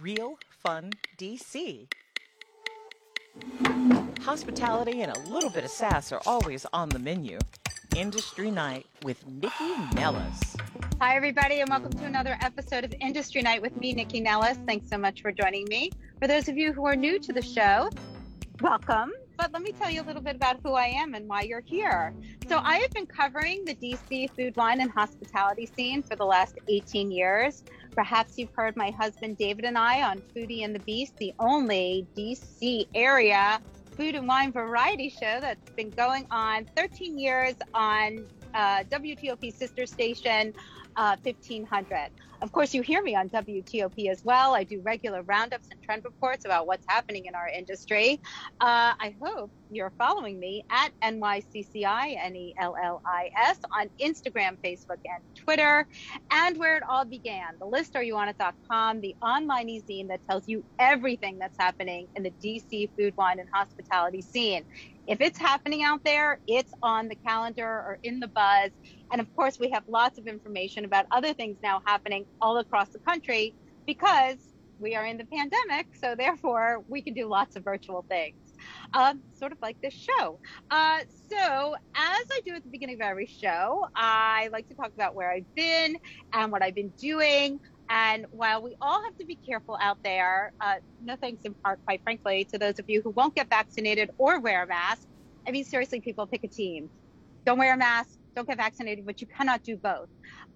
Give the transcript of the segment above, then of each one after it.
Real Fun DC. Hospitality and a little bit of sass are always on the menu. Industry Night with Nikki Nellis. Hi, everybody, and welcome to another episode of Industry Night with me, Nikki Nellis. Thanks so much for joining me. For those of you who are new to the show, welcome. But let me tell you a little bit about who I am and why you're here. So, I have been covering the DC food, wine, and hospitality scene for the last 18 years. Perhaps you've heard my husband David and I on Foodie and the Beast, the only DC area food and wine variety show that's been going on 13 years on uh, WTOP sister station uh, 1500. Of course, you hear me on WTOP as well. I do regular roundups and trend reports about what's happening in our industry. Uh, I hope you're following me at NYCCI, N-E-L-L-I-S, on Instagram, Facebook, and Twitter, and where it all began, the listoryouwantit.com, the online e-zine that tells you everything that's happening in the DC food, wine, and hospitality scene. If it's happening out there, it's on the calendar or in the buzz. And of course, we have lots of information about other things now happening all across the country because we are in the pandemic. So therefore, we can do lots of virtual things. Um, sort of like this show. Uh, so, as I do at the beginning of every show, I like to talk about where I've been and what I've been doing. And while we all have to be careful out there, uh, no thanks in part, quite frankly, to those of you who won't get vaccinated or wear a mask. I mean, seriously, people pick a team. Don't wear a mask, don't get vaccinated, but you cannot do both.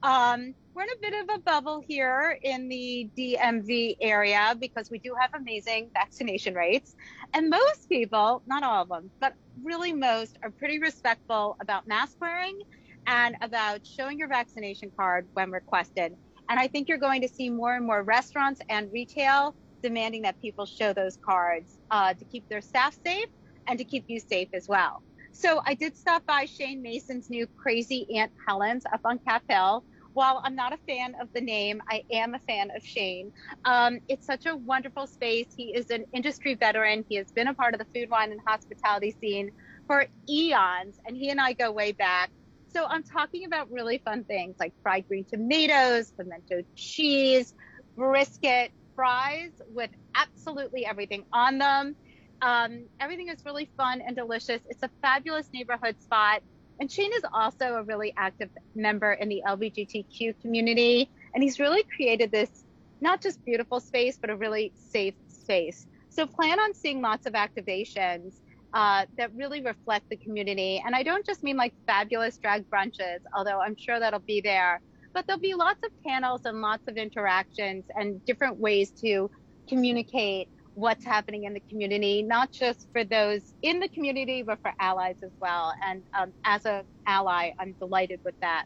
Um, we're in a bit of a bubble here in the DMV area because we do have amazing vaccination rates. And most people, not all of them, but really most, are pretty respectful about mask wearing and about showing your vaccination card when requested. And I think you're going to see more and more restaurants and retail demanding that people show those cards uh, to keep their staff safe and to keep you safe as well. So I did stop by Shane Mason's new Crazy Aunt Helen's up on Cap Hill. While I'm not a fan of the name, I am a fan of Shane. Um, it's such a wonderful space. He is an industry veteran. He has been a part of the food, wine, and hospitality scene for eons, and he and I go way back. So I'm talking about really fun things like fried green tomatoes, pimento cheese, brisket, fries with absolutely everything on them. Um, everything is really fun and delicious. It's a fabulous neighborhood spot. And Shane is also a really active member in the LGBTQ community. And he's really created this not just beautiful space, but a really safe space. So plan on seeing lots of activations uh, that really reflect the community. And I don't just mean like fabulous drag brunches, although I'm sure that'll be there, but there'll be lots of panels and lots of interactions and different ways to communicate what's happening in the community, not just for those in the community, but for allies as well. And um, as an ally, I'm delighted with that.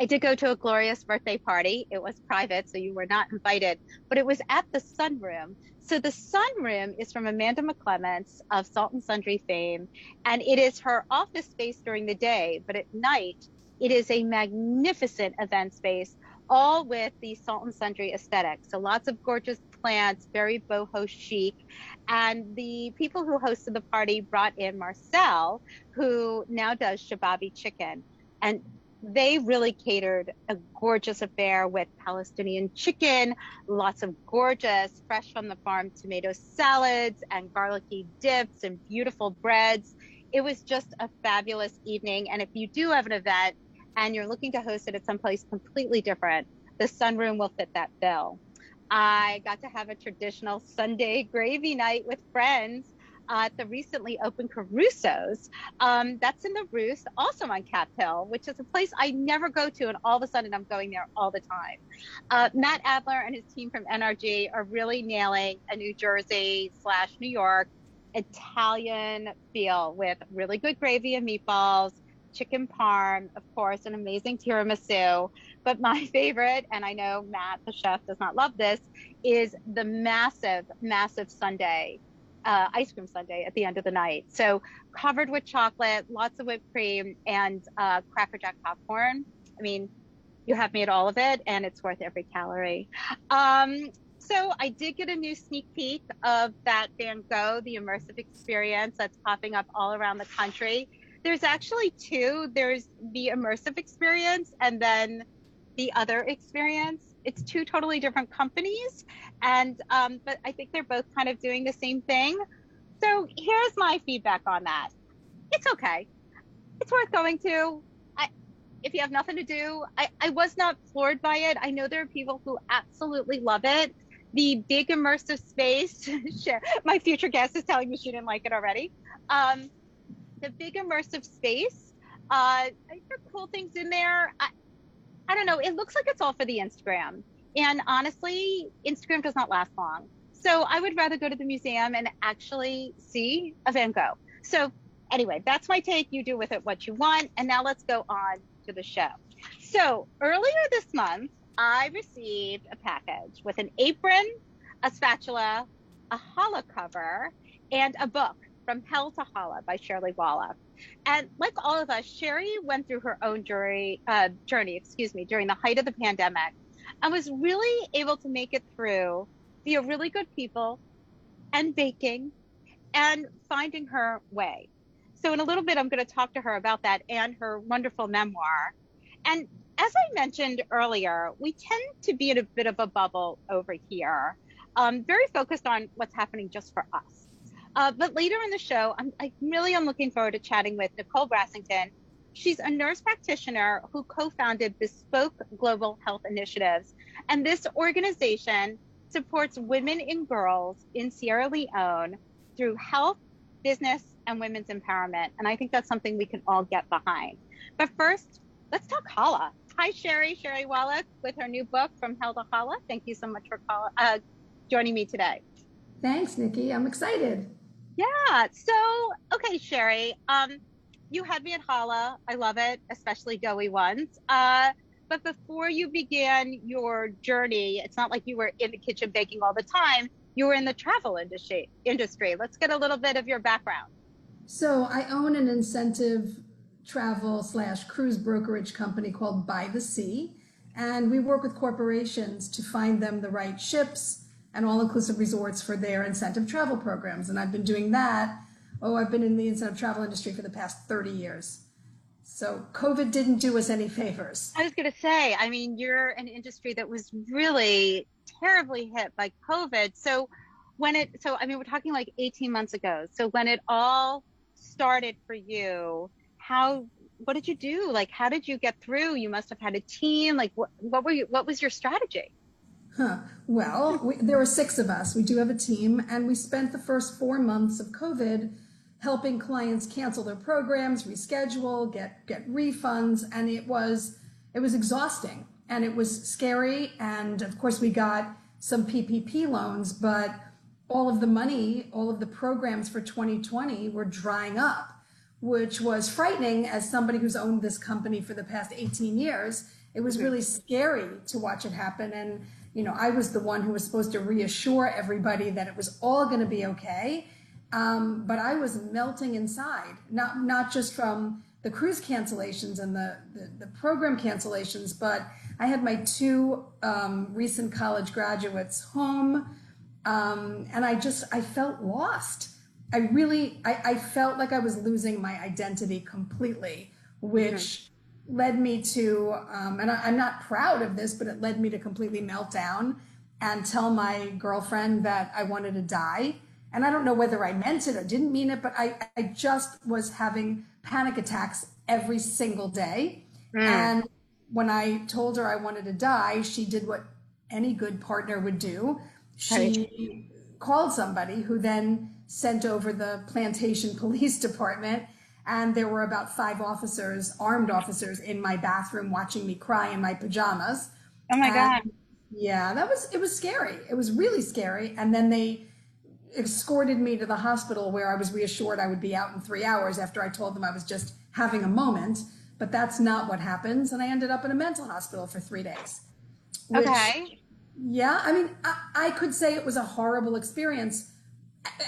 I did go to a glorious birthday party. It was private, so you were not invited, but it was at the Sunroom. So the Sunroom is from Amanda McClements of Salt and Sundry fame, and it is her office space during the day, but at night, it is a magnificent event space, all with the Salt and Sundry aesthetic. So lots of gorgeous plants, very boho chic. And the people who hosted the party brought in Marcel, who now does Shababi chicken. And they really catered a gorgeous affair with Palestinian chicken, lots of gorgeous, fresh from the farm tomato salads and garlicky dips and beautiful breads. It was just a fabulous evening. And if you do have an event and you're looking to host it at some place completely different, the sunroom will fit that bill. I got to have a traditional Sunday gravy night with friends uh, at the recently opened Caruso's. Um, that's in the Roost, also on Cap Hill, which is a place I never go to, and all of a sudden I'm going there all the time. Uh, Matt Adler and his team from NRG are really nailing a New Jersey slash New York Italian feel with really good gravy and meatballs, chicken parm, of course, an amazing tiramisu. But my favorite, and I know Matt, the chef, does not love this, is the massive, massive sundae uh, ice cream sundae at the end of the night. So covered with chocolate, lots of whipped cream, and uh, Cracker Jack popcorn. I mean, you have made all of it, and it's worth every calorie. Um, so I did get a new sneak peek of that Van Gogh, the immersive experience that's popping up all around the country. There's actually two. There's the immersive experience, and then the other experience. it's two totally different companies, and um, but I think they're both kind of doing the same thing. So here's my feedback on that. It's okay. It's worth going to. I, if you have nothing to do, I, I was not floored by it. I know there are people who absolutely love it. The big immersive space. my future guest is telling me she didn't like it already. Um, the big immersive space. Uh, there are cool things in there. I, I don't know. It looks like it's all for the Instagram. And honestly, Instagram does not last long. So I would rather go to the museum and actually see a Van Gogh. So anyway, that's my take. You do with it what you want. And now let's go on to the show. So earlier this month, I received a package with an apron, a spatula, a challah cover, and a book from Hell to Challah by Sherry Wallach. And like all of us, Sherry went through her own journey, uh, journey, excuse me, during the height of the pandemic, and was really able to make it through via really good people and baking and finding her way. So in a little bit, I'm going to talk to her about that and her wonderful memoir. And as I mentioned earlier, we tend to be in a bit of a bubble over here, um, very focused on what's happening just for us. Uh, but later in the show, I'm I really am looking forward to chatting with Nicole Brassington. She's a nurse practitioner who co-founded Bespoke Global Health Initiatives, and this organization supports women and girls in Sierra Leone through health, business, and women's empowerment. And I think that's something we can all get behind. But first, let's talk challah. Hi, Sherry, Sherry Wallach, with her new book from Hell to Challah. Thank you so much for call, uh, joining me today. Thanks, Nikki. I'm excited. Yeah. So, okay, Sherry, um, you had me at challah. I love it, especially doughy ones. Uh, but before you began your journey, it's not like you were in the kitchen baking all the time. You were in the travel industry. Industry. Let's get a little bit of your background. So I own an incentive travel slash cruise brokerage company called By the Sea, and we work with corporations to find them the right ships, and all inclusive resorts for their incentive travel programs. And I've been doing that. Oh, I've been in the incentive travel industry for the past 30 years. So COVID didn't do us any favors. I was going to say, I mean, you're an industry that was really terribly hit by COVID. So when it, so I mean, we're talking like 18 months ago. So when it all started for you, how, what did you do? Like, how did you get through? You must have had a team. Like, what, what were you, what was your strategy? Huh. Well, we, there were six of us. We do have a team, and we spent the first four months of COVID helping clients cancel their programs, reschedule, get get refunds, and it was it was exhausting and it was scary. And of course, we got some PPP loans, but all of the money, all of the programs for 2020 were drying up, which was frightening as somebody who's owned this company for the past 18 years. It was hmm. really scary to watch it happen and you know, I was the one who was supposed to reassure everybody that it was all going to be okay. Um, but I was melting inside, not not just from the cruise cancellations and the, the, the program cancellations, but I had my two um, recent college graduates home, um, and I just I felt lost. I really I, I felt like I was losing my identity completely, which led me to, um, and I, am not proud of this, but it led me to completely melt down and tell my girlfriend that I wanted to die. And I don't know whether I meant it or didn't mean it, but I, I just was having panic attacks every single day. Mm. And when I told her I wanted to die, she did what any good partner would do. She right. called somebody who then sent over the plantation police department and there were about five officers, armed officers, in my bathroom watching me cry in my pajamas. Oh my and, god! Yeah, that was it. Was scary. It was really scary. And then they escorted me to the hospital where I was reassured I would be out in three hours after I told them I was just having a moment. But that's not what happens, and I ended up in a mental hospital for three days. Which, okay. Yeah, I mean, I, I could say it was a horrible experience,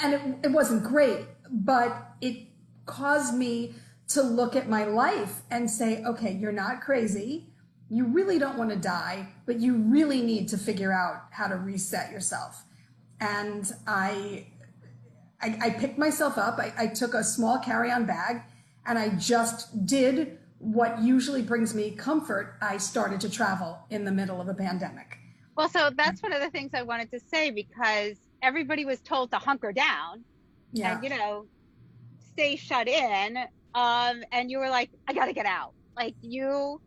and it, it wasn't great, but it caused me to look at my life and say, okay, you're not crazy. You really don't want to die, but you really need to figure out how to reset yourself. And I, I, I picked myself up. I, I took a small carry-on bag and I just did what usually brings me comfort. I started to travel in the middle of a pandemic. Well, so that's one of the things I wanted to say because everybody was told to hunker down Yeah. and, you know, stay shut in. Um, and you were like, I got to get out. Like you,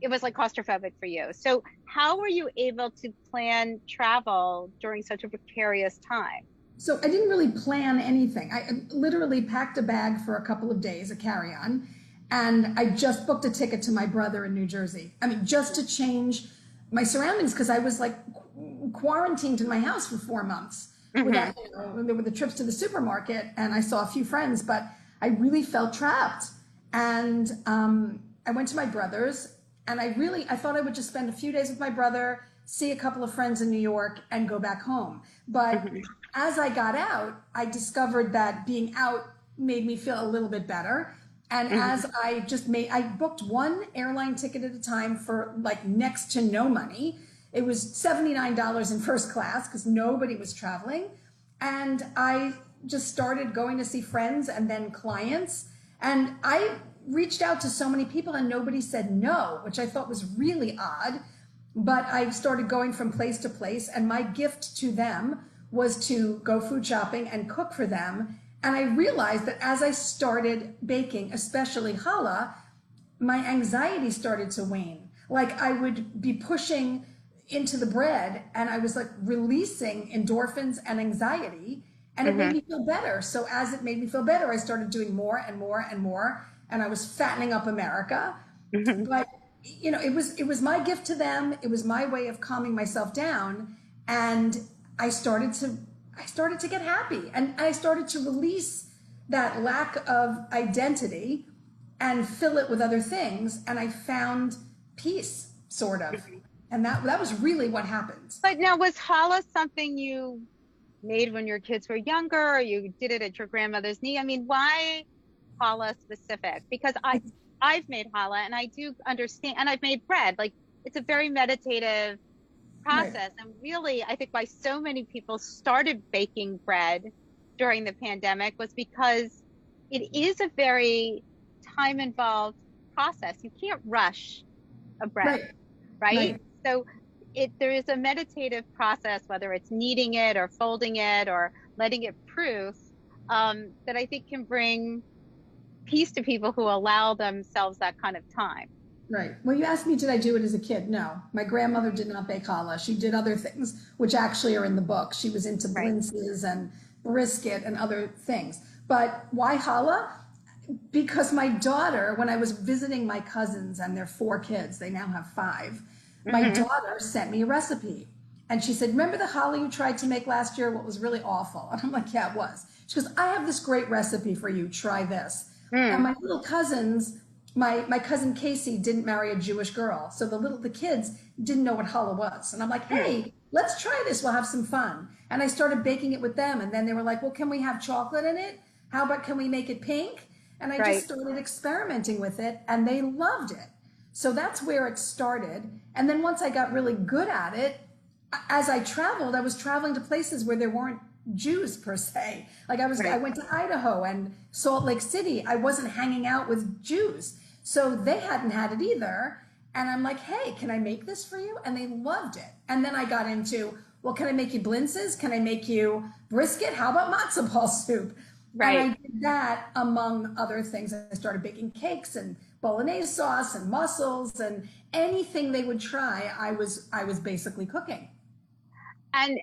it was like claustrophobic for you. So, how were you able to plan travel during such a precarious time? So I didn't really plan anything. I literally packed a bag for a couple of days, a carry on, and I just booked a ticket to my brother in New Jersey. I mean, just to change my surroundings because I was like qu- quarantined in my house for four months without, you know, there were the trips to the supermarket and I saw a few friends, but I really felt trapped. And um, I went to my brother's and I really, I thought I would just spend a few days with my brother, see a couple of friends in New York and go back home. But mm-hmm. as I got out, I discovered that being out made me feel a little bit better. And mm-hmm. as I just made, I booked one airline ticket at a time for like next to no money. It was $79 in first class because nobody was traveling. And I just started going to see friends and then clients. And I reached out to so many people and nobody said no, which I thought was really odd. But I started going from place to place, and my gift to them was to go food shopping and cook for them. And I realized that as I started baking, especially challah, my anxiety started to wane. Like I would be pushing into the bread and I was like releasing endorphins and anxiety and it made me mm-hmm. feel better. So as it made me feel better, I started doing more and more and more and I was fattening up America. Mm-hmm. But you know, it was it was my gift to them. It was my way of calming myself down and I started to I started to get happy and I started to release that lack of identity and fill it with other things and I found peace sort of. And that that was really what happened. But now, was challah something you made when your kids were younger, or you did it at your grandmother's knee? I mean, why challah specific? Because I I've made challah and I do understand, and I've made bread. Like it's a very meditative process, and really, I think why so many people started baking bread during the pandemic was because it is a very time involved process. You can't rush a bread, Right. right? Right. So it there is a meditative process, whether it's kneading it or folding it or letting it proof, um, that I think can bring peace to people who allow themselves that kind of time. Right. Well, you asked me, did I do it as a kid? No. My grandmother did not bake challah. She did other things, which actually are in the book. She was into Right. blintzes and brisket and other things. But why challah? Because my daughter, when I was visiting my cousins and their four kids, they now have 5 my mm-hmm. daughter sent me a recipe. And she said, Remember the challah you tried to make last year? What was really awful? And I'm like, Yeah, it was. She goes, I have this great recipe for you. Try this. Mm. And my little cousins, my my cousin Casey didn't marry a Jewish girl, so the little the kids didn't know what challah was. And I'm like, mm. hey, let's try this. We'll have some fun. And I started baking it with them, and then they were like, well, can we have chocolate in it? How about can we make it pink? And I Right. just started experimenting with it, and they loved it. So that's where it started. And then once I got really good at it, as I traveled, I was traveling to places where there weren't Jews per se. Like I was, I went to Idaho and Salt Lake City. I wasn't hanging out with Jews, so they hadn't had it either. And I'm like, hey, can I make this for you? And they loved it. And then I got into, well, can I make you blintzes? Can I make you brisket? How about matzo ball soup? Right. And I did that among other things. I started baking cakes and bolognese sauce and mussels and anything they would try. I was I was basically cooking. And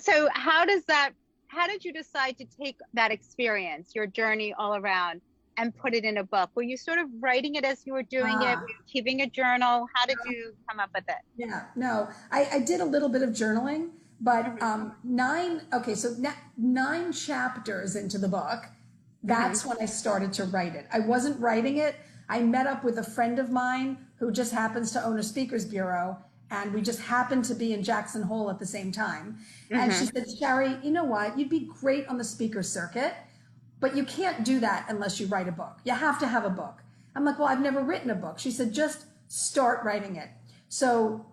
so how does that how did you decide to take that experience, your journey all around and put it in a book? Were you sort of writing it as you were doing it? Ah. Were you keeping a journal? How did you come up with it? Yeah, no, I, I did a little bit of journaling, but um, nine, okay, so na- nine chapters into the book, that's when I started to write it. I wasn't writing it. I met up with a friend of mine who just happens to own a speakers bureau, and we just happened to be in Jackson Hole at the same time. And she mm-hmm. said, Sherry, you know what? You'd be great on the speaker circuit, but you can't do that unless you write a book. You have to have a book. I'm like, well, I've never written a book. She said, just start writing it. So,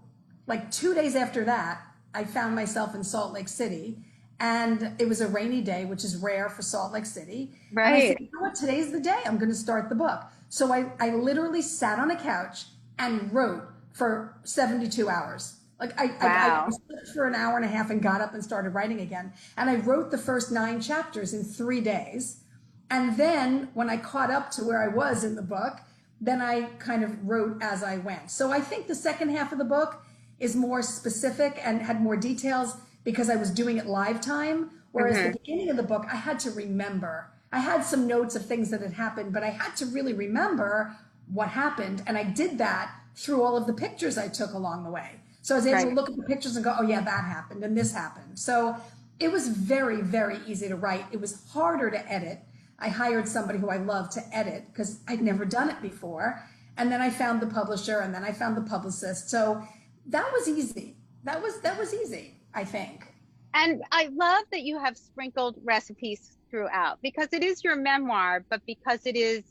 like two days after that, I found myself in Salt Lake City, and it was a rainy day, which is rare for Salt Lake City. And I Right. said, you know what? Today's the day. I'm going to start the book. So I, I literally sat on a couch and wrote for 72 hours. Like I, wow. I, I slept for an hour and a half and got up and started writing again. And I wrote the first nine chapters in three days. And then when I caught up to where I was in the book, then I kind of wrote as I went. So I think the second half of the book is more specific and had more details because I was doing it live time. Whereas mm-hmm. the beginning of the book, I had to remember. I had some notes of things that had happened, but I had to really remember what happened. And I did that through all of the pictures I took along the way. So I was able right. to look at the pictures and go, oh, yeah, that happened and this happened. So it was very, very easy to write. It was harder to edit. I hired somebody who I love to edit because I'd never done it before. And then I found the publisher and then I found the publicist. So that was easy. That was that was easy, I think. And I love that you have sprinkled recipes throughout because it is your memoir, but because it is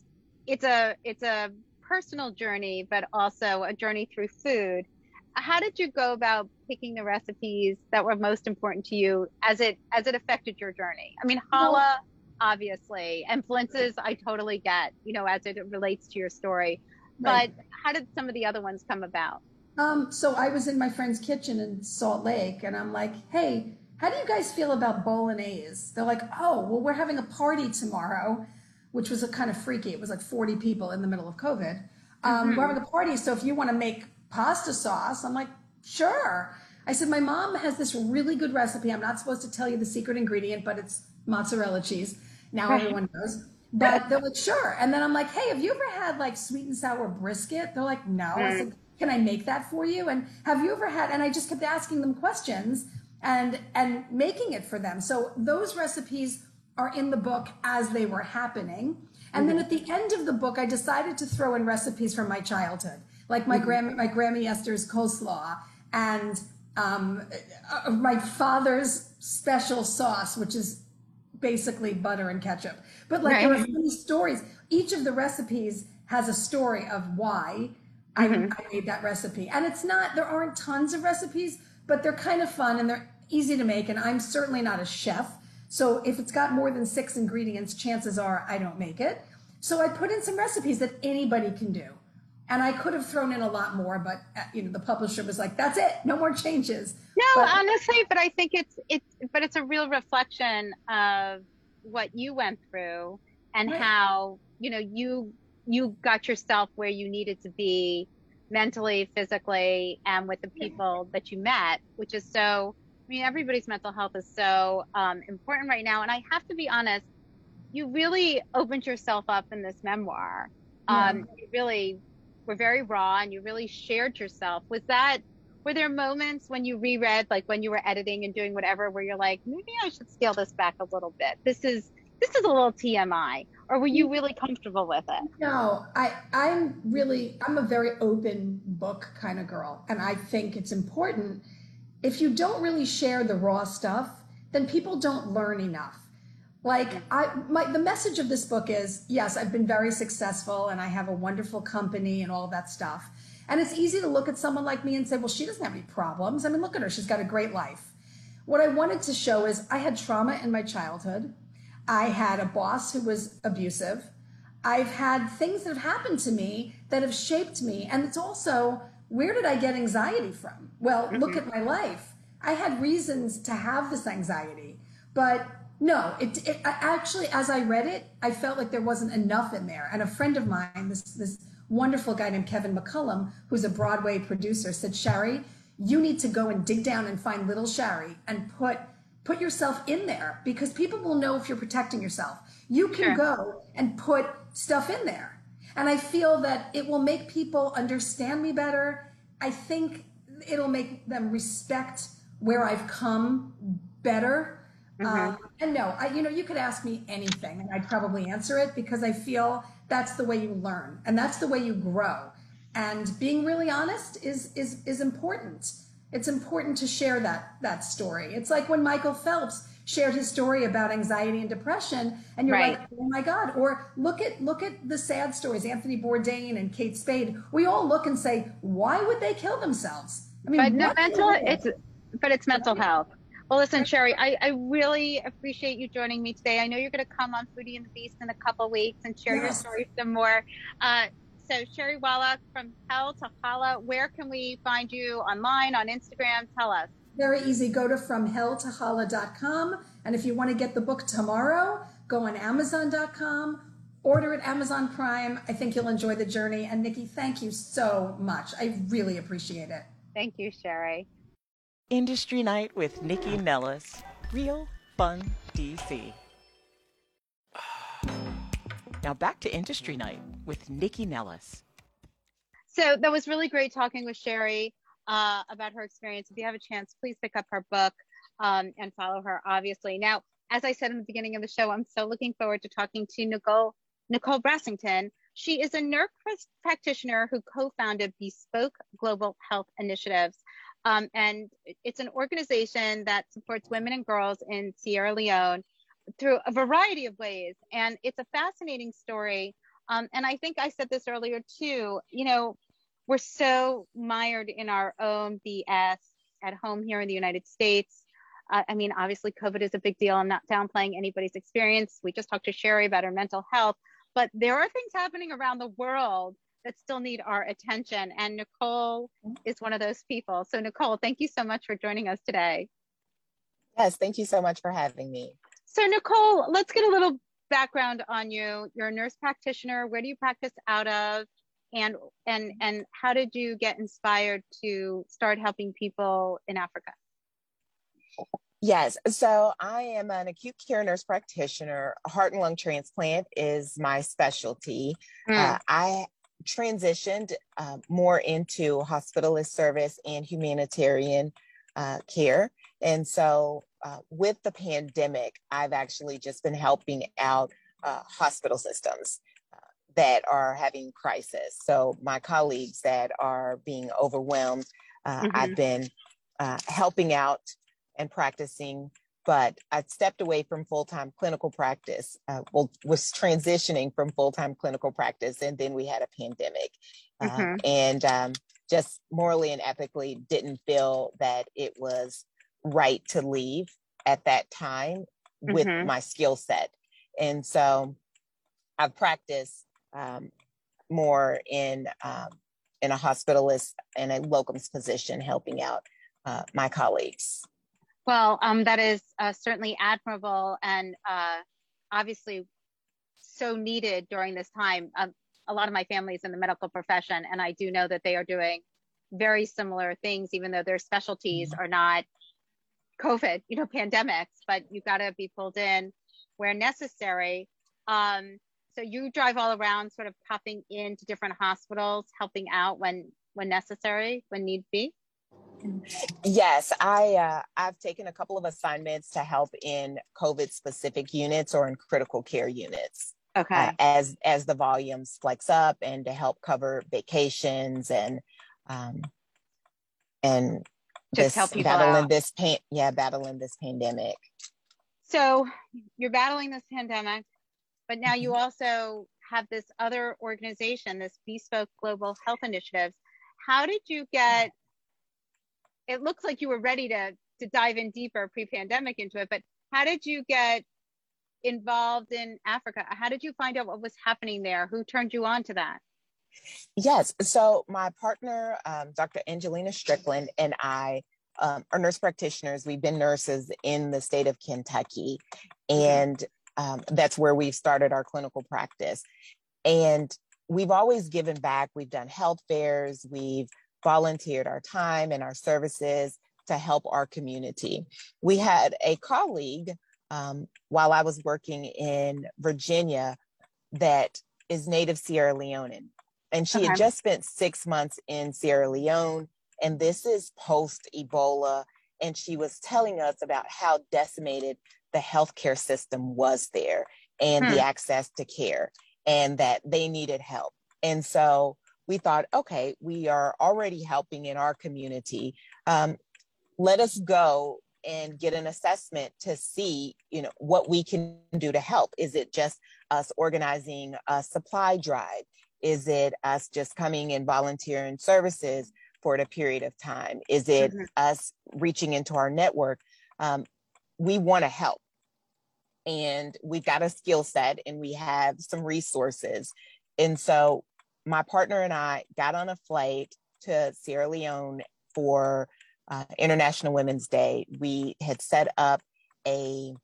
it's a it's a personal journey, but also a journey through food. How did you go about picking the recipes that were most important to you as it as it affected your journey? I mean, challah, obviously, and blintzes, I totally get, you know, as it relates to your story. Right. But how did some of the other ones come about? Um, so I was in my friend's kitchen in Salt Lake, and I'm like, "Hey, how do you guys feel about bolognese?" They're like, "Oh, well, we're having a party tomorrow." which was a kind of freaky. It was like 40 people in the middle of COVID. Um, mm-hmm. We're having a party, so if you want to make pasta sauce, I'm like, sure. I said, my mom has this really good recipe. I'm not supposed to tell you the secret ingredient, but it's mozzarella cheese. Now right. everyone knows. But they're like, sure. And then I'm like, hey, have you ever had like sweet and sour brisket? They're like, no. Mm. I said, can I make that for you? And have you ever had? And I just kept asking them questions and and making it for them. So those recipes are in the book as they were happening. And then mm-hmm. at the end of the book, I decided to throw in recipes from my childhood, like my mm-hmm. my Grammy Esther's coleslaw and um, uh, my father's special sauce, which is basically butter and ketchup. But like right. there are many stories. Each of the recipes has a story of why mm-hmm. I, I made that recipe. And it's not there aren't tons of recipes, but they're kind of fun and they're easy to make. And I'm certainly not a chef. So if it's got more than six ingredients, chances are I don't make it. So I put in some recipes that anybody can do. And I could have thrown in a lot more, but uh, you know the publisher was like, "That's it, no more changes." No, but, honestly, but I think it's it's but it's a real reflection of what you went through and right. how you know you you got yourself where you needed to be mentally, physically, and with the people that you met, which is so I mean, everybody's mental health is so um, important right now. And I have to be honest, you really opened yourself up in this memoir. Yeah. Um, you really were very raw and you really shared yourself. Was that, were there moments when you reread, like when you were editing and doing whatever, where you're like, maybe I should scale this back a little bit? This is, this is a little TMI. Or were you really comfortable with it? No, I, I'm really, I'm a very open book kind of girl. And I think it's important if you don't really share the raw stuff, then people don't learn enough. Like I my the message of this book is yes, I've been very successful and I have a wonderful company and all that stuff. And it's easy to look at someone like me and say, well, she doesn't have any problems. I mean, look at her. She's got a great life. What I wanted to show is I had trauma in my childhood. I had a boss who was abusive. I've had things that have happened to me that have shaped me. And it's also where did I get anxiety from? Well, mm-hmm. look at my life. I had reasons to have this anxiety, but no, it, it actually, as I read it, I felt like there wasn't enough in there. And a friend of mine, this, this wonderful guy named Kevin McCollum, who's a Broadway producer, said, Sherry, you need to go and dig down and find little Sherry and put put yourself in there because people will know if you're protecting yourself. You can sure. go and put stuff in there. And I feel that it will make people understand me better. I think it'll make them respect where I've come better. Mm-hmm. Um, and no, I, you know, you could ask me anything and I'd probably answer it because I feel that's the way you learn and that's the way you grow. And being really honest is, is, is important. It's important to share that, that story. It's like when Michael Phelps shared his story about anxiety and depression and you're right. like oh my god. Or look at look at the sad stories anthony bourdain and kate spade. We all look and say why would they kill themselves? I mean but no mental it's but it's mental health. Well listen sherry I, I really appreciate you joining me today. I know you're going to come on foodie and the beast in a couple weeks and share yes. your story some more. Uh, So Sherry Wallach from Hell to Challah, where can we find you online, on Instagram? Tell us. Very easy. Go to fromhelltoholla.com. And if you want to get the book tomorrow, go on amazon.com, order at Amazon Prime. I think you'll enjoy the journey. And Nikki, thank you so much. I really appreciate it. Thank you, Sherry. Industry Night with Nikki Nellis. Real fun DC. Now back to Industry Night with Nikki Nellis. So that was really great talking with Sherry uh, about her experience. If you have a chance, please pick up her book um, and follow her, obviously. Now, as I said in the beginning of the show, I'm so looking forward to talking to Nicole, Nicole Brassington. She is a nurse practitioner who co-founded Bespoke Global Health Initiatives. Um, and it's an organization that supports women and girls in Sierra Leone through a variety of ways. And it's a fascinating story. Um, and I think I said this earlier too, you know, we're so mired in our own BS at home here in the United States. Uh, I mean, obviously, COVID is a big deal. I'm not downplaying anybody's experience. We just talked to Sherry about her mental health, but there are things happening around the world that still need our attention. And Nicole is one of those people. So, Nicole, thank you so much for joining us today. Yes, thank you so much for having me. So, Nicole, let's get a little background on you. You're a nurse practitioner. Where do you practice out of? And and and how did you get inspired to start helping people in Africa? Yes, so I am an acute care nurse practitioner. Heart and lung transplant is my specialty. Mm. Uh, I transitioned uh, more into hospitalist service and humanitarian uh, care. And so uh, with the pandemic, I've actually just been helping out uh, hospital systems that are having crisis. So my colleagues that are being overwhelmed, uh, mm-hmm. I've been uh, helping out and practicing. But I stepped away from full time clinical practice. well, was transitioning from full time clinical practice, and then we had a pandemic, mm-hmm. and um, just morally and ethically didn't feel that it was right to leave at that time with mm-hmm. my skill set. And so I've practiced um, more in um, in a hospitalist and a locums position, helping out uh, my colleagues. Well, um, that is uh, certainly admirable and uh, obviously so needed during this time. Um, a lot of my family is in the medical profession, and I do know that they are doing very similar things, even though their specialties mm-hmm. are not COVID, you know, pandemics, but you've got to be pulled in where necessary. Um, so you drive all around, sort of popping into different hospitals, helping out when when necessary, when need be. Yes, I uh, I've taken a couple of assignments to help in COVID specific units or in critical care units. Okay. Uh, as as the volumes flex up and to help cover vacations and um, and just this, help people battling out. this pain yeah battling this pandemic so you're battling this pandemic but now you mm-hmm. also have this other organization this bespoke global health initiatives how did you get it looks like you were ready to to dive in deeper pre-pandemic into it but how did you get involved in africa how did you find out what was happening there who turned you on to that Yes. So my partner, um, Dr. Angelina Strickland, and I um, are nurse practitioners. We've been nurses in the state of Kentucky, and um, that's where we've started our clinical practice. And we've always given back. We've done health fairs. We've volunteered our time and our services to help our community. We had a colleague um, while I was working in Virginia that is native Sierra Leonean and she okay. had just spent six months in Sierra Leone. And this is post Ebola. And she was telling us about how decimated the healthcare system was there and hmm. the access to care, and that they needed help. And so we thought, okay, we are already helping in our community. Um, let us go and get an assessment to see you know what we can do to help is it just us organizing a supply drive is it us just coming and volunteering services for a period of time? Is it mm-hmm. us reaching into our network? Um, we want to help. And we've got a skill set and we have some resources. And so my partner and I got on a flight to Sierra Leone for uh, International Women's Day. We had set up a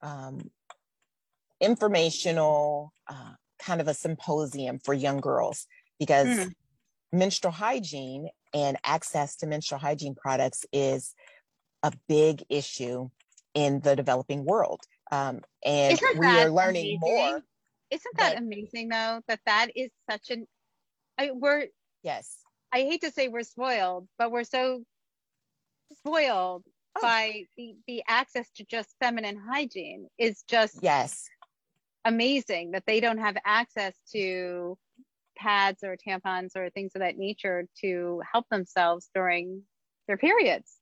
um, informational uh, kind of a symposium for young girls because mm. menstrual hygiene and access to menstrual hygiene products is a big issue in the developing world. Um, and Isn't we are learning amazing? more. Isn't that, that, amazing though? That that is such an, I, we're, yes. I hate to say we're spoiled, but we're so spoiled oh. by the, the access to just feminine hygiene is just yes amazing that they don't have access to pads or tampons or things of that nature to help themselves during their periods.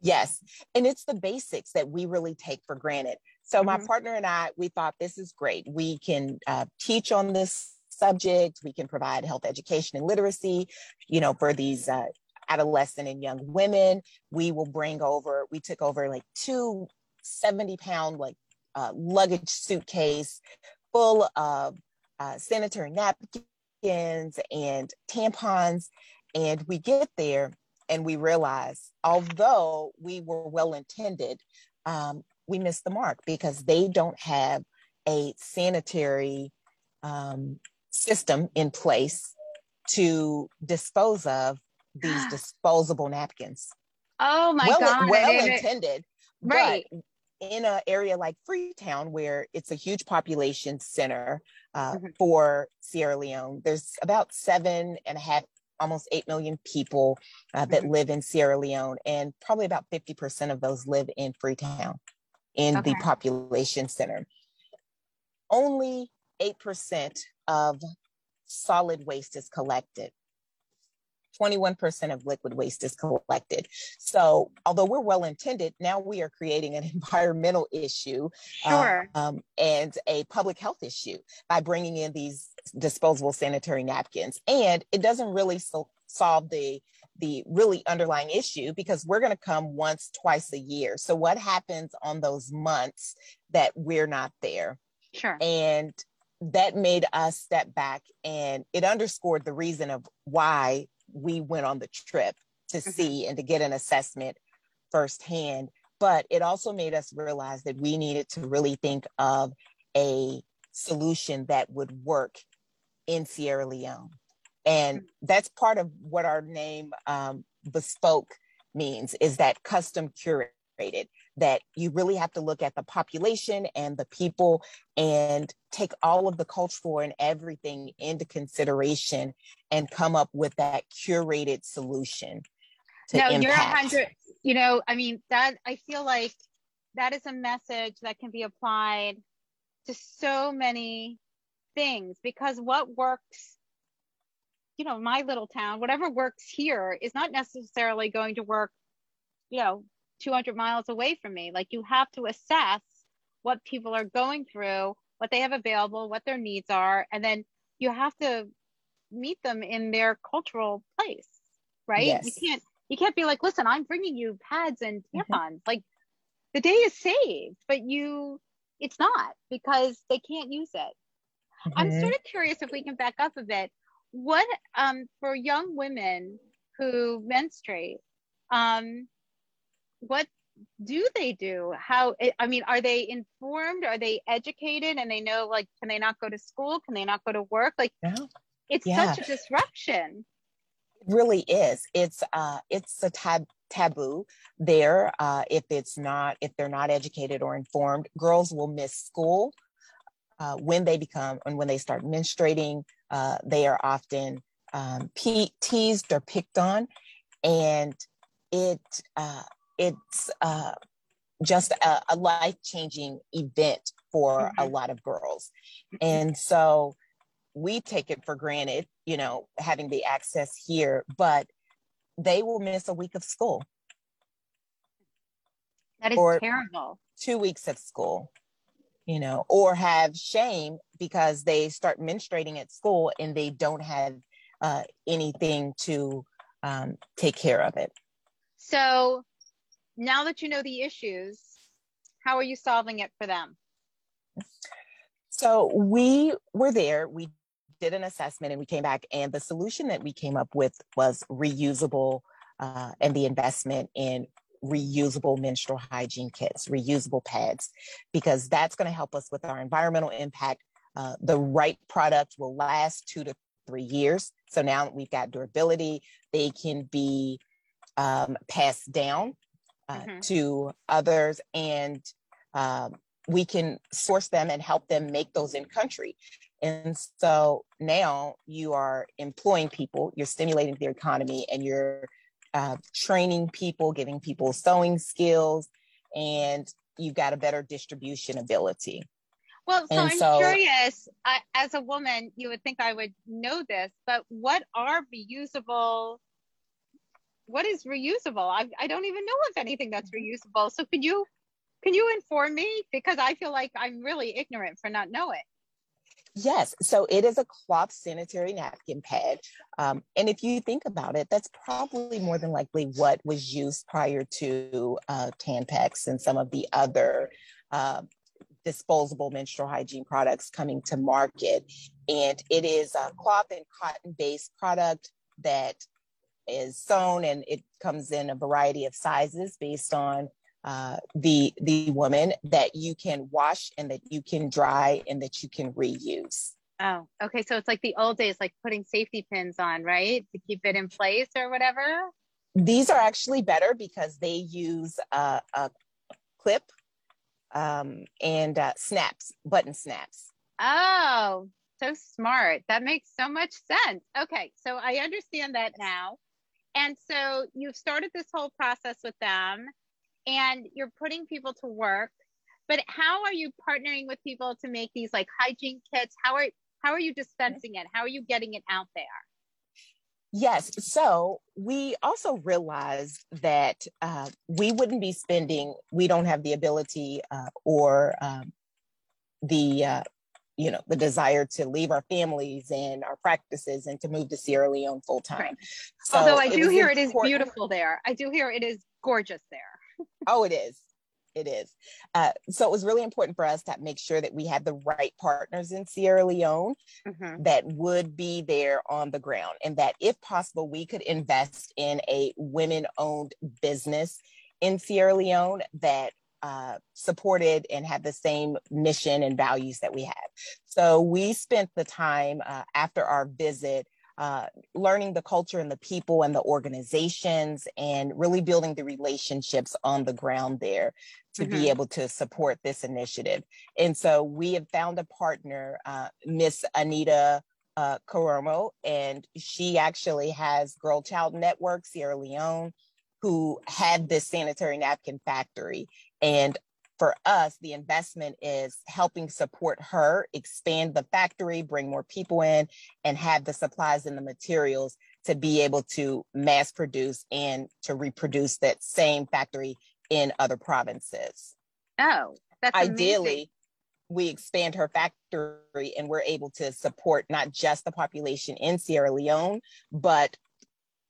Yes. And it's the basics that we really take for granted. So, mm-hmm. my partner and I, we thought this is great. We can uh, teach on this subject, we can provide health education and literacy, you know, for these uh, adolescent and young women. We will bring over, we took over like two 70 pound, like uh, luggage suitcase full of uh, sanitary napkins and tampons. And we get there and we realize, although we were well intended, um, we missed the mark because they don't have a sanitary um, system in place to dispose of these disposable napkins. Oh my well, God. Well intended. Right. In an area like Freetown, where it's a huge population center uh, mm-hmm. for Sierra Leone, there's about seven and a half, almost eight million people uh, that mm-hmm. live in Sierra Leone, and probably about 50% of those live in Freetown in okay. the population center. Only 8% of solid waste is collected. 21% of liquid waste is collected. So, although we're well intended, now we are creating an environmental issue sure. um, and a public health issue by bringing in these disposable sanitary napkins. And it doesn't really so- solve the the really underlying issue because we're going to come once twice a year so what happens on those months that we're not there sure and that made us step back and it underscored the reason of why we went on the trip to mm-hmm. see and to get an assessment firsthand. But it also made us realize that we needed to really think of a solution that would work in Sierra Leone. And that's part of what our name um, bespoke means is that custom curated that you really have to look at the population and the people and take all of the cultural and everything into consideration and come up with that curated solution no, impact. you're a hundred you know i mean that i feel like that is a message that can be applied to so many things because what works you know my little town whatever works here is not necessarily going to work you know 200 miles away from me. Like you have to assess what people are going through, what they have available, what their needs are, and then you have to meet them in their cultural place, right? Yes. You can't you can't be like, listen, I'm bringing you pads and mm-hmm. tampons. Mm-hmm. Like the day is saved, but you it's not because they can't use it. Mm-hmm. I'm sort of curious if we can back up a bit. What um for young women who menstruate, um, what do they do? How, I mean, are they informed? Are they educated and they know, like, can they not go to school? Can they not go to work? Like, it's yeah. such a disruption. It really is. It's, uh, it's a tab- taboo there. Uh, if it's not, if they're not educated or informed, girls will miss school. Uh, when they become and when they start menstruating, uh, they are often um, pe- teased or picked on, and it uh, it's uh, just a, a life changing event for mm-hmm. a lot of girls. And so we take it for granted, you know, having the access here, but they will miss a week of school. That is terrible. Two weeks of school, you know, or have shame because they start menstruating at school and they don't have uh, anything to um, take care of it. So now that you know the issues, how are you solving it for them? So we were there. We did an assessment and we came back, and the solution that we came up with was reusable uh, and the investment in reusable menstrual hygiene kits, reusable pads, because that's going to help us with our environmental impact. Uh, the right product will last two to three years. So now we've got durability, they can be um, passed down uh, mm-hmm. to others, and um, we can source them and help them make those in country. And so now you are employing people, you're stimulating their economy, and you're uh, training people, giving people sewing skills, and you've got a better distribution ability. Well, so and I'm so, curious, I, as a woman, you would think I would know this, but what are reusable? What is reusable? I, I don't even know of anything that's reusable. So can you can you inform me? Because I feel like I'm really ignorant for not knowing. Yes, so it is a cloth sanitary napkin pad. Um, and if you think about it, that's probably more than likely what was used prior to uh, Tampax and some of the other uh, disposable menstrual hygiene products coming to market. And it is a cloth and cotton based product that is sewn and it comes in a variety of sizes based on uh, the the woman that you can wash and that you can dry and that you can reuse. Oh, okay. So it's like the old days, like putting safety pins on, right, to keep it in place or whatever. These are actually better because they use a, a clip um, and uh, snaps, button snaps. Oh, so smart. That makes so much sense. Okay, so I understand that now. And so you've started this whole process with them and you're putting people to work but how are you partnering with people to make these like hygiene kits? How are how are you dispensing it? How are you getting it out there? Yes. So we also realized that uh, we wouldn't be spending we don't have the ability uh, or um, the uh, you know the desire to leave our families and our practices and to move to sierra leone full time. Right. so although i do hear important. it is beautiful there. I do hear it is gorgeous there oh, it is. It is. Uh, so it was really important for us to make sure that we had the right partners in Sierra Leone mm-hmm. that would be there on the ground, and that if possible, we could invest in a women owned business in Sierra Leone that uh, supported and had the same mission and values that we have. So we spent the time uh, after our visit uh, learning the culture and the people and the organizations and really building the relationships on the ground there to mm-hmm. be able to support this initiative. And so we have found a partner, uh, Miss Anita uh, Koroma, and she actually has Girl Child Network Sierra Leone, who had this sanitary napkin factory. And for us, the investment is helping support her expand the factory, bring more people in, and have the supplies and the materials to be able to mass produce and to reproduce that same factory in other provinces. Oh, that's ideally. Amazing. We expand her factory and we're able to support not just the population in Sierra Leone, but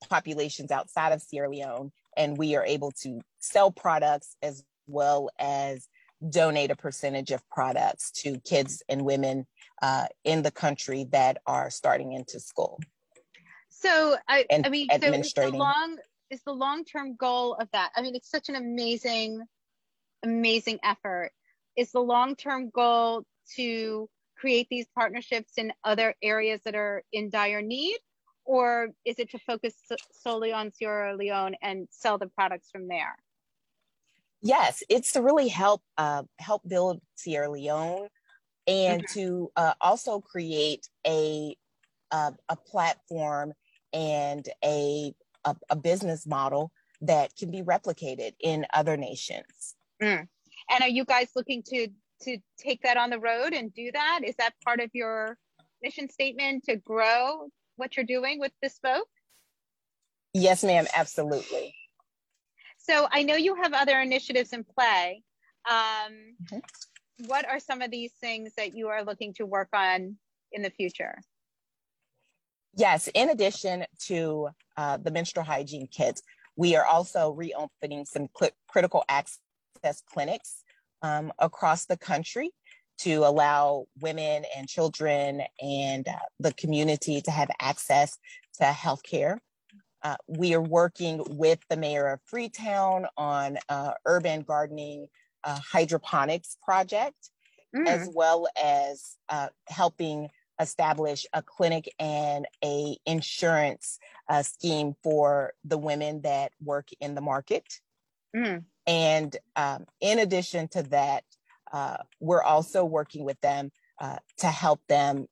populations outside of Sierra Leone. And we are able to sell products as well as donate a percentage of products to kids and women uh, in the country that are starting into school. So I, I mean, so is the long is the long term goal of that? I mean, it's such an amazing, amazing effort. Is the long term goal to create these partnerships in other areas that are in dire need, or is it to focus solely on Sierra Leone and sell the products from there? Yes, it's to really help uh, help build Sierra Leone and okay. to uh, also create a uh, a platform and a, a, a business model that can be replicated in other nations. Mm. And are you guys looking to to take that on the road and do that? Is that part of your mission statement to grow what you're doing with this Bespoke? Yes, ma'am, absolutely. So I know you have other initiatives in play. Um, mm-hmm. What are some of these things that you are looking to work on in the future? Yes, in addition to uh, the menstrual hygiene kits, we are also reopening some cl- critical access clinics um, across the country to allow women and children and uh, the community to have access to health care. Uh, we are working with the mayor of Freetown on uh, urban gardening uh, hydroponics project, mm. as well as uh, helping establish a clinic and a insurance uh, scheme for the women that work in the market. Mm. And um, in addition to that, uh, we're also working with them uh, to help them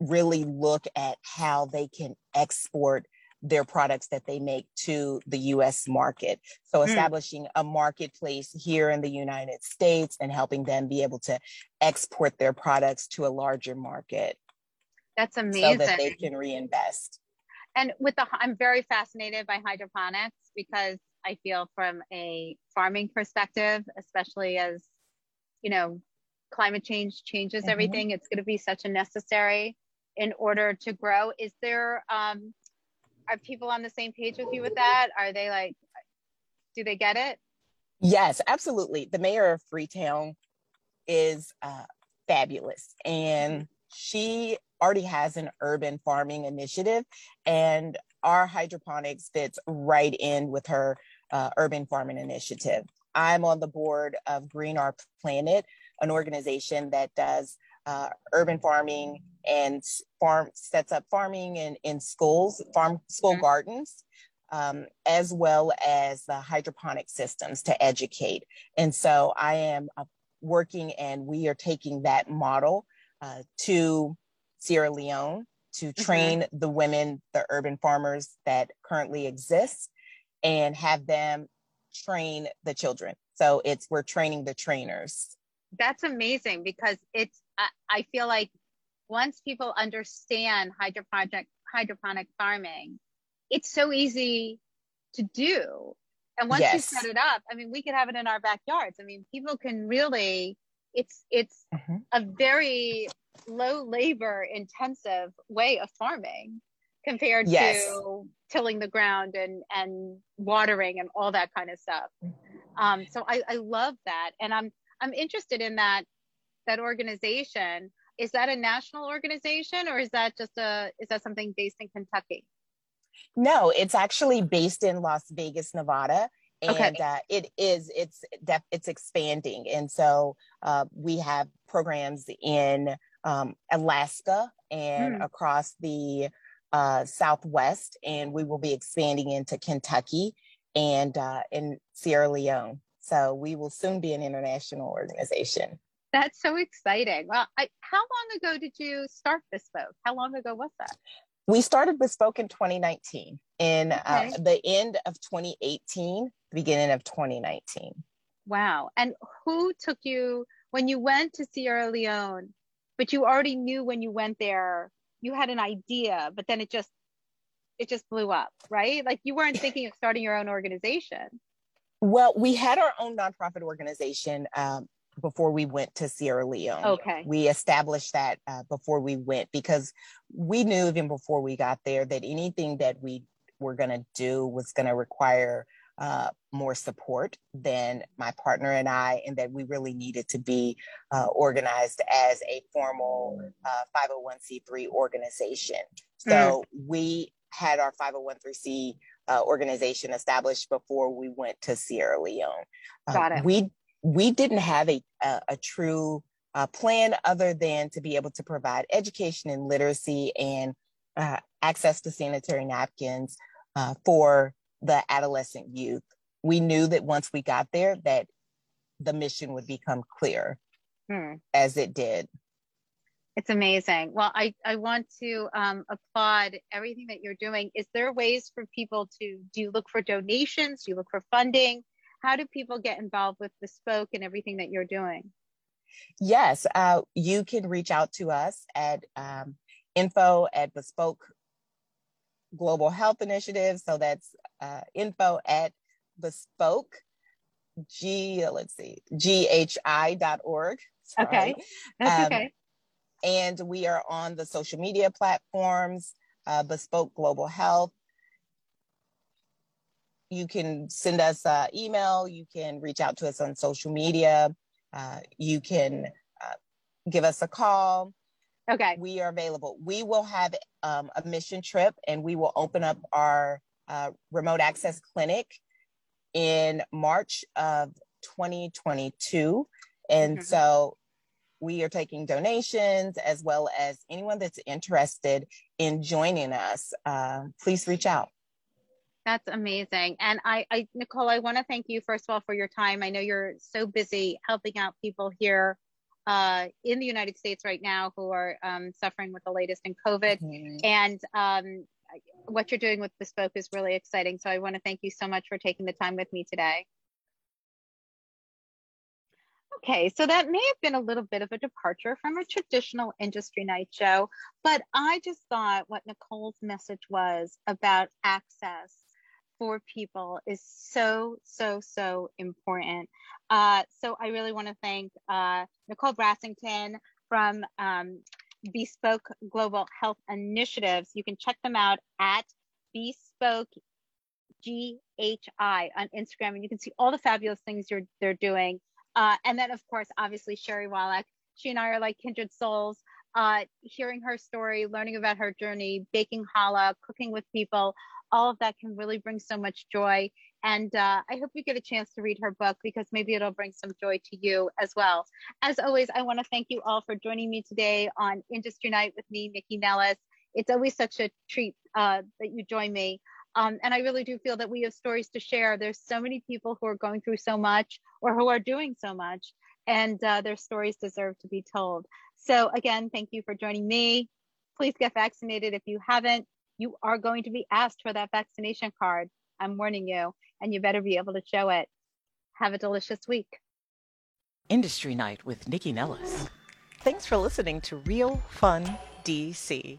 really look at how they can export their products that they make to the US market. So hmm. establishing mm. a marketplace here in the United States and helping them be able to export their products to a larger market. That's amazing. So that they can reinvest. And with the I'm very fascinated by hydroponics because I feel from a farming perspective, especially as you know, climate change changes mm-hmm. everything. It's going to be such a necessary in order to grow. Is there, um, are people on the same page with you with that? Are they like, do they get it? Yes, absolutely. The mayor of Freetown is uh, fabulous and she already has an urban farming initiative and our hydroponics fits right in with her uh, urban farming initiative. I'm on the board of Green Our Planet, an organization that does uh, urban farming and farm sets up farming in, in schools, farm school mm-hmm. gardens, um, as well as the hydroponic systems to educate. And so I am uh, working and we are taking that model uh, to Sierra Leone to mm-hmm. train mm-hmm. the women, the urban farmers that currently exist and have them train the children. So it's we're training the trainers. That's amazing because it's I, I feel like once people understand hydroponic hydroponic farming, it's so easy to do. And once yes. you set it up, I mean, we could have it in our backyards. I mean, people can really it's it's mm-hmm. a very low labor intensive way of farming compared yes. to tilling the ground and and watering and all that kind of stuff. Um, so I, I love that, and I'm I'm interested in that that organization. Is that a national organization, or is that just a is that something based in Kentucky? No, it's actually based in Las Vegas, Nevada, and okay. uh, it is it's def- it's expanding, and so uh, we have programs in um, Alaska and mm. across the uh, Southwest, and we will be expanding into Kentucky and uh, in Sierra Leone. So we will soon be an international organization. That's so exciting. Well, I, how long ago did you start Bespoke? How long ago was that? We started Bespoke in 2019, in uh, okay. uh, the end of 2018, beginning of 2019. Wow. And who took you when you went to Sierra Leone, but you already knew when you went there you had an idea, but then it just it just blew up, right? Like you weren't thinking of starting your own organization. Well, we had our own nonprofit organization um, before we went to Sierra Leone. Okay. We established that uh, before we went because we knew even before we got there that anything that we were going to do was going to require uh, more support than my partner and I, and that we really needed to be uh, organized as a formal uh, 501c3 organization. So mm. we had our 501c uh, organization established before we went to Sierra Leone. Uh, Got it. We we didn't have a a, a true uh, plan other than to be able to provide education and literacy and access to sanitary napkins for the adolescent youth. We knew that once we got there that the mission would become clear hmm. as it did. It's amazing. Well, I, I want to um, applaud everything that you're doing. Is there ways for people to do you look for donations? Do you look for funding? How do people get involved with Bespoke and everything that you're doing? Yes, uh, you can reach out to us at um, info at bespoke global health initiative. So that's uh, info at bespoke g let's see ghi.org Sorry. okay that's um, okay and we are on the social media platforms uh, bespoke global health you can send us an email you can reach out to us on social media uh, you can uh, give us a call. Okay. We are available. We will have um, a mission trip and we will open up our uh, remote access clinic in March of 2022. And mm-hmm. so we are taking donations as well as anyone that's interested in joining us. Uh, please reach out. That's amazing. And I, I Nicole, I want to thank you first of all for your time. I know you're so busy helping out people here uh, in the United States right now who are um, suffering with the latest in COVID. Mm-hmm. And um, what you're doing with Bespoke is really exciting. So I want to thank you so much for taking the time with me today. Okay, so that may have been a little bit of a departure from a traditional industry night show, but I just thought what Nicole's message was about access for people is so, so, so important. Uh, so I really want to thank uh, Nicole Brassington from um, Bespoke Global Health Initiatives. You can check them out at Bespoke GHI on Instagram, and you can see all the fabulous things they're doing. Uh, and then, of course, obviously, Sherry Wallach. She and I are like kindred souls. Uh, hearing her story, learning about her journey, baking challah, cooking with people, all of that can really bring so much joy. And uh, I hope you get a chance to read her book because maybe it'll bring some joy to you as well. As always, I want to thank you all for joining me today on Industry Night with me, Nikki Nellis. It's always such a treat uh, that you join me. Um, and I really do feel that we have stories to share. There's so many people who are going through so much or who are doing so much, and uh, their stories deserve to be told. So, again, thank you for joining me. Please get vaccinated if you haven't. You are going to be asked for that vaccination card. I'm warning you, and you better be able to show it. Have a delicious week. Industry Night with Nikki Nellis. Thanks for listening to Real Fun DC.